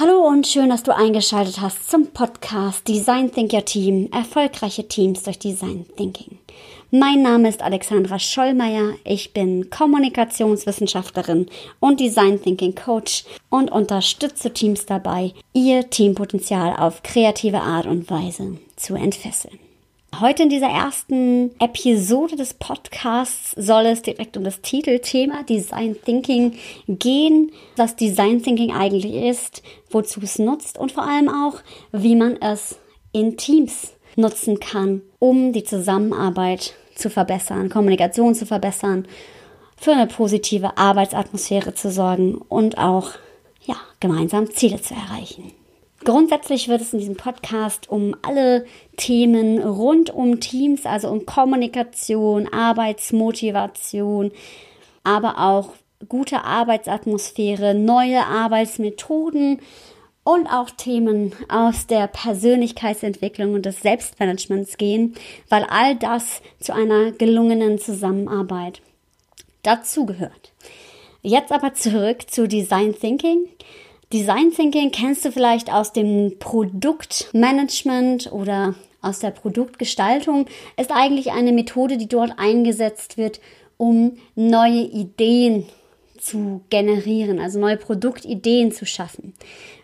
Hallo und schön, dass du eingeschaltet hast zum Podcast Design Think Your Team. Erfolgreiche Teams durch Design Thinking. Mein Name ist Alexandra Schollmeier. Ich bin Kommunikationswissenschaftlerin und Design Thinking Coach und unterstütze Teams dabei, ihr Teampotenzial auf kreative Art und Weise zu entfesseln. Heute in dieser ersten Episode des Podcasts soll es direkt um das Titelthema Design Thinking gehen, was Design Thinking eigentlich ist, wozu es nutzt und vor allem auch, wie man es in Teams nutzen kann, um die Zusammenarbeit zu verbessern, Kommunikation zu verbessern, für eine positive Arbeitsatmosphäre zu sorgen und auch ja, gemeinsam Ziele zu erreichen. Grundsätzlich wird es in diesem Podcast um alle Themen rund um Teams, also um Kommunikation, Arbeitsmotivation, aber auch gute Arbeitsatmosphäre, neue Arbeitsmethoden und auch Themen aus der Persönlichkeitsentwicklung und des Selbstmanagements gehen, weil all das zu einer gelungenen Zusammenarbeit dazugehört. Jetzt aber zurück zu Design Thinking. Design Thinking kennst du vielleicht aus dem Produktmanagement oder aus der Produktgestaltung, ist eigentlich eine Methode, die dort eingesetzt wird, um neue Ideen zu generieren, also neue Produktideen zu schaffen.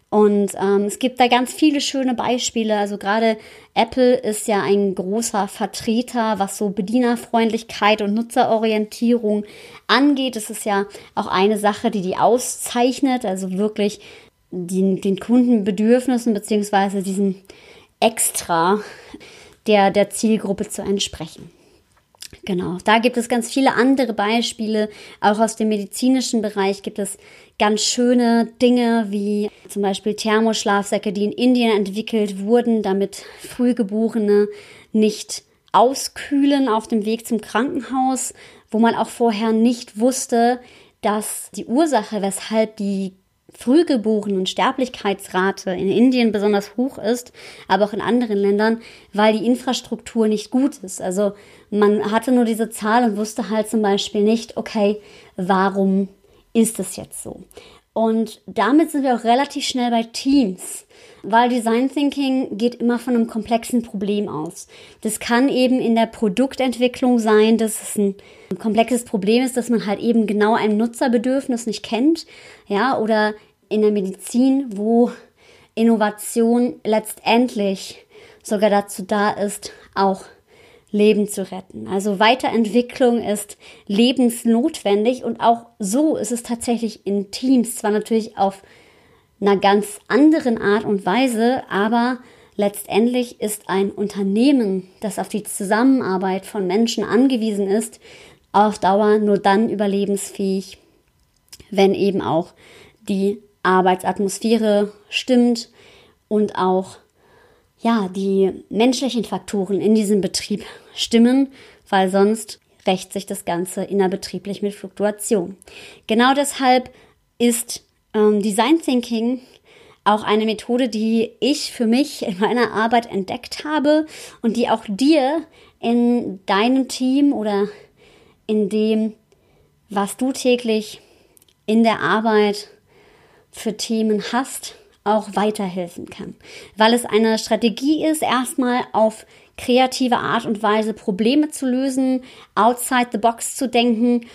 Und ähm, es gibt da ganz viele schöne Beispiele. Also gerade Apple ist ja ein großer Vertreter, was so Bedienerfreundlichkeit und Nutzerorientierung angeht. Es ist ja auch eine Sache, die die auszeichnet. Also wirklich den, den Kundenbedürfnissen beziehungsweise diesem Extra der, der Zielgruppe zu entsprechen. Genau, da gibt es ganz viele andere Beispiele. Auch aus dem medizinischen Bereich gibt es ganz schöne Dinge wie zum Beispiel Thermoschlafsäcke, die in Indien entwickelt wurden, damit Frühgeborene nicht auskühlen auf dem Weg zum Krankenhaus, wo man auch vorher nicht wusste, dass die Ursache, weshalb die frühgeborenen Sterblichkeitsrate in Indien besonders hoch ist, aber auch in anderen Ländern, weil die Infrastruktur nicht gut ist. Also man hatte nur diese Zahl und wusste halt zum Beispiel nicht, okay, warum ist es jetzt so? Und damit sind wir auch relativ schnell bei Teams, weil Design Thinking geht immer von einem komplexen Problem aus. Das kann eben in der Produktentwicklung sein, dass es ein komplexes Problem ist, dass man halt eben genau ein Nutzerbedürfnis nicht kennt, ja, oder in der Medizin, wo Innovation letztendlich sogar dazu da ist, auch Leben zu retten. Also Weiterentwicklung ist lebensnotwendig und auch so ist es tatsächlich in Teams, zwar natürlich auf einer ganz anderen Art und Weise, aber letztendlich ist ein Unternehmen, das auf die Zusammenarbeit von Menschen angewiesen ist, auf Dauer nur dann überlebensfähig, wenn eben auch die Arbeitsatmosphäre stimmt und auch ja, die menschlichen Faktoren in diesem Betrieb stimmen, weil sonst rächt sich das Ganze innerbetrieblich mit Fluktuation. Genau deshalb ist ähm, Design Thinking auch eine Methode, die ich für mich in meiner Arbeit entdeckt habe und die auch dir in deinem Team oder in dem, was du täglich in der Arbeit für Themen hast, auch weiterhelfen kann. Weil es eine Strategie ist, erstmal auf kreative Art und Weise Probleme zu lösen, outside the box zu denken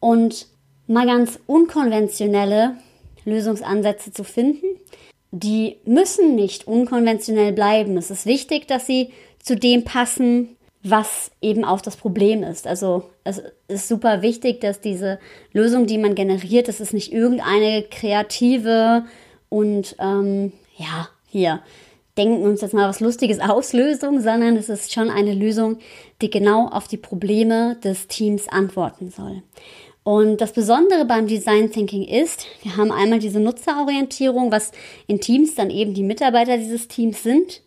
und mal ganz unkonventionelle Lösungsansätze zu finden. Die müssen nicht unkonventionell bleiben. Es ist wichtig, dass sie zu dem passen, was eben auch das Problem ist. Also es ist super wichtig, dass diese Lösung, die man generiert, das ist nicht irgendeine kreative und ähm, ja, hier denken uns jetzt mal was Lustiges aus Lösung, sondern es ist schon eine Lösung, die genau auf die Probleme des Teams antworten soll. Und das Besondere beim Design Thinking ist, wir haben einmal diese Nutzerorientierung, was in Teams dann eben die Mitarbeiter dieses Teams sind.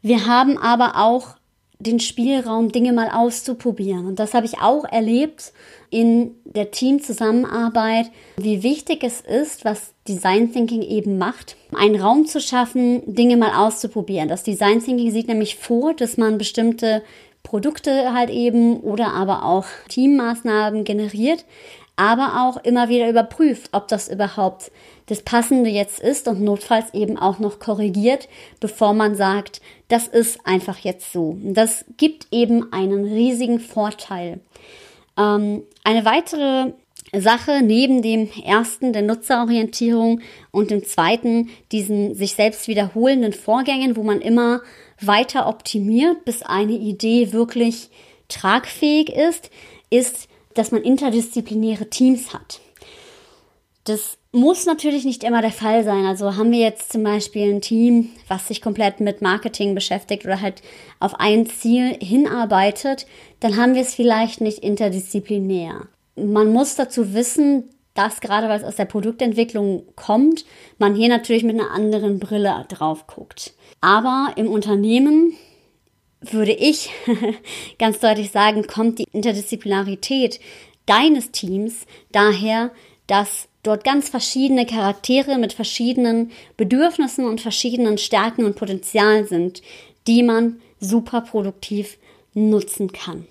Wir haben aber auch den Spielraum, Dinge mal auszuprobieren. Und das habe ich auch erlebt in der Teamzusammenarbeit, wie wichtig es ist, was Design Thinking eben macht, einen Raum zu schaffen, Dinge mal auszuprobieren. Das Design Thinking sieht nämlich vor, dass man bestimmte Produkte halt eben oder aber auch Teammaßnahmen generiert, aber auch immer wieder überprüft, ob das überhaupt das Passende jetzt ist und notfalls eben auch noch korrigiert, bevor man sagt, das ist einfach jetzt so. Das gibt eben einen riesigen Vorteil. Ähm, eine weitere Sache neben dem ersten der Nutzerorientierung und dem zweiten diesen sich selbst wiederholenden Vorgängen, wo man immer weiter optimiert, bis eine Idee wirklich tragfähig ist, ist, dass man interdisziplinäre Teams hat. Das muss natürlich nicht immer der Fall sein. Also haben wir jetzt zum Beispiel ein Team, was sich komplett mit Marketing beschäftigt oder halt auf ein Ziel hinarbeitet, dann haben wir es vielleicht nicht interdisziplinär. Man muss dazu wissen, dass gerade weil es aus der Produktentwicklung kommt, man hier natürlich mit einer anderen Brille drauf guckt. Aber im Unternehmen würde ich ganz deutlich sagen, kommt die Interdisziplinarität deines Teams daher, dass dort ganz verschiedene Charaktere mit verschiedenen Bedürfnissen und verschiedenen Stärken und Potenzialen sind, die man super produktiv nutzen kann.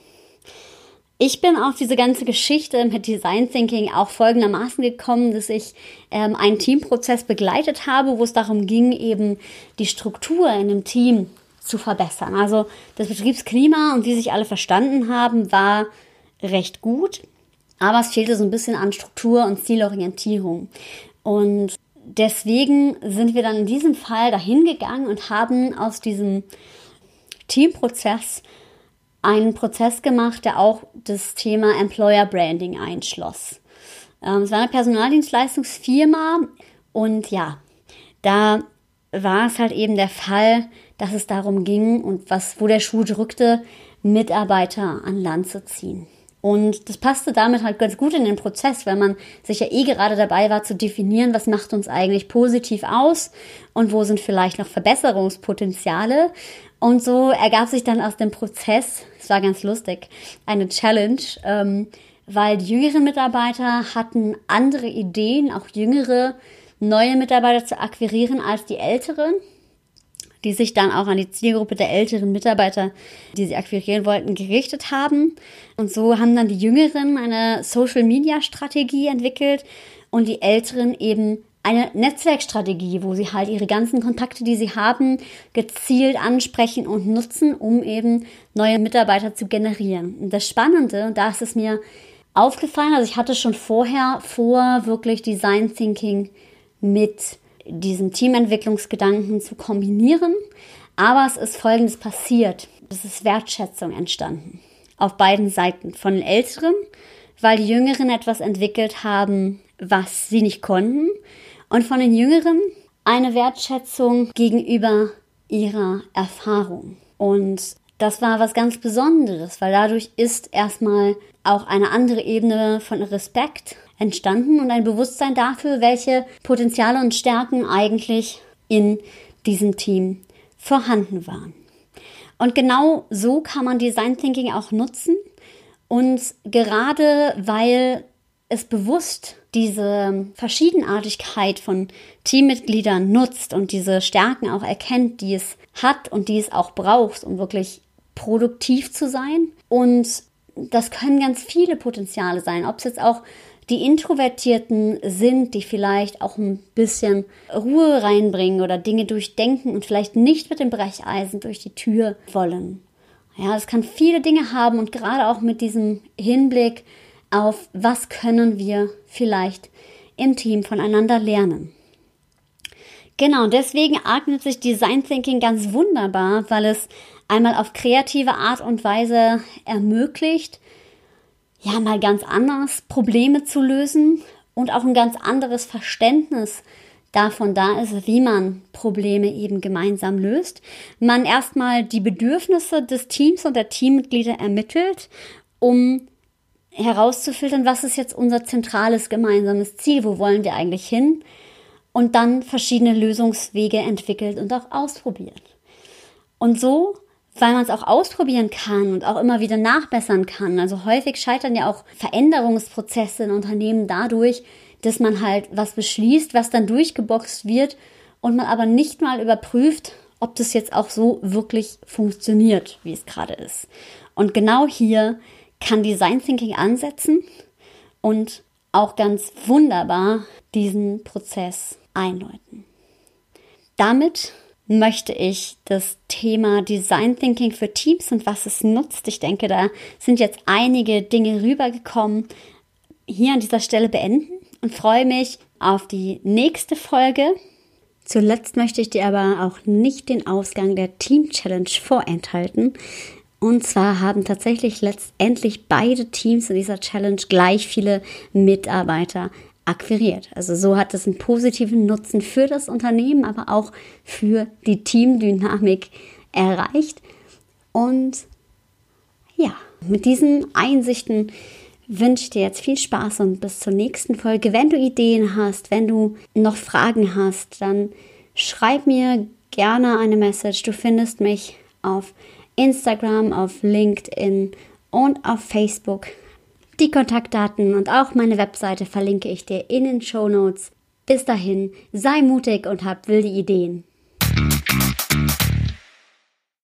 Ich bin auf diese ganze Geschichte mit Design Thinking auch folgendermaßen gekommen, dass ich ähm, einen Teamprozess begleitet habe, wo es darum ging, eben die Struktur in dem Team zu verbessern. Also das Betriebsklima und wie sich alle verstanden haben, war recht gut. Aber es fehlte so ein bisschen an Struktur und Zielorientierung. Und deswegen sind wir dann in diesem Fall dahin gegangen und haben aus diesem Teamprozess einen Prozess gemacht, der auch das Thema Employer Branding einschloss. Ähm, es war eine Personaldienstleistungsfirma und ja, da war es halt eben der Fall, dass es darum ging und was, wo der Schuh drückte, Mitarbeiter an Land zu ziehen. Und das passte damit halt ganz gut in den Prozess, weil man sich ja eh gerade dabei war zu definieren, was macht uns eigentlich positiv aus und wo sind vielleicht noch Verbesserungspotenziale. Und so ergab sich dann aus dem Prozess, es war ganz lustig, eine Challenge, ähm, weil die jüngeren Mitarbeiter hatten andere Ideen, auch jüngere, neue Mitarbeiter zu akquirieren als die älteren die sich dann auch an die Zielgruppe der älteren Mitarbeiter, die sie akquirieren wollten, gerichtet haben. Und so haben dann die Jüngeren eine Social-Media-Strategie entwickelt und die Älteren eben eine Netzwerkstrategie, wo sie halt ihre ganzen Kontakte, die sie haben, gezielt ansprechen und nutzen, um eben neue Mitarbeiter zu generieren. Und das Spannende, und da ist es mir aufgefallen, also ich hatte schon vorher vor, wirklich Design Thinking mit diesen Teamentwicklungsgedanken zu kombinieren. Aber es ist Folgendes passiert. Es ist Wertschätzung entstanden. Auf beiden Seiten. Von den Älteren, weil die Jüngeren etwas entwickelt haben, was sie nicht konnten. Und von den Jüngeren eine Wertschätzung gegenüber ihrer Erfahrung. Und das war was ganz Besonderes, weil dadurch ist erstmal auch eine andere Ebene von Respekt entstanden und ein Bewusstsein dafür, welche Potenziale und Stärken eigentlich in diesem Team vorhanden waren. Und genau so kann man Design Thinking auch nutzen. Und gerade weil es bewusst diese Verschiedenartigkeit von Teammitgliedern nutzt und diese Stärken auch erkennt, die es hat und die es auch braucht, um wirklich produktiv zu sein. Und das können ganz viele Potenziale sein, ob es jetzt auch die Introvertierten sind, die vielleicht auch ein bisschen Ruhe reinbringen oder Dinge durchdenken und vielleicht nicht mit dem Brecheisen durch die Tür wollen. Ja, es kann viele Dinge haben und gerade auch mit diesem Hinblick auf, was können wir vielleicht im Team voneinander lernen. Genau, deswegen eignet sich Design Thinking ganz wunderbar, weil es einmal auf kreative Art und Weise ermöglicht, ja, mal ganz anders Probleme zu lösen und auch ein ganz anderes Verständnis davon da ist, wie man Probleme eben gemeinsam löst. Man erstmal die Bedürfnisse des Teams und der Teammitglieder ermittelt, um herauszufiltern, was ist jetzt unser zentrales gemeinsames Ziel, wo wollen wir eigentlich hin und dann verschiedene Lösungswege entwickelt und auch ausprobiert. Und so weil man es auch ausprobieren kann und auch immer wieder nachbessern kann. Also häufig scheitern ja auch Veränderungsprozesse in Unternehmen dadurch, dass man halt was beschließt, was dann durchgeboxt wird und man aber nicht mal überprüft, ob das jetzt auch so wirklich funktioniert, wie es gerade ist. Und genau hier kann Design Thinking ansetzen und auch ganz wunderbar diesen Prozess einläuten. Damit möchte ich das Thema Design Thinking für Teams und was es nutzt. Ich denke, da sind jetzt einige Dinge rübergekommen. Hier an dieser Stelle beenden und freue mich auf die nächste Folge. Zuletzt möchte ich dir aber auch nicht den Ausgang der Team Challenge vorenthalten. Und zwar haben tatsächlich letztendlich beide Teams in dieser Challenge gleich viele Mitarbeiter akquiriert. Also so hat es einen positiven Nutzen für das Unternehmen, aber auch für die Teamdynamik erreicht. Und ja, mit diesen Einsichten wünsche ich dir jetzt viel Spaß und bis zur nächsten Folge. Wenn du Ideen hast, wenn du noch Fragen hast, dann schreib mir gerne eine Message. Du findest mich auf Instagram, auf LinkedIn und auf Facebook. Die Kontaktdaten und auch meine Webseite verlinke ich dir in den Show Notes. Bis dahin, sei mutig und hab wilde Ideen.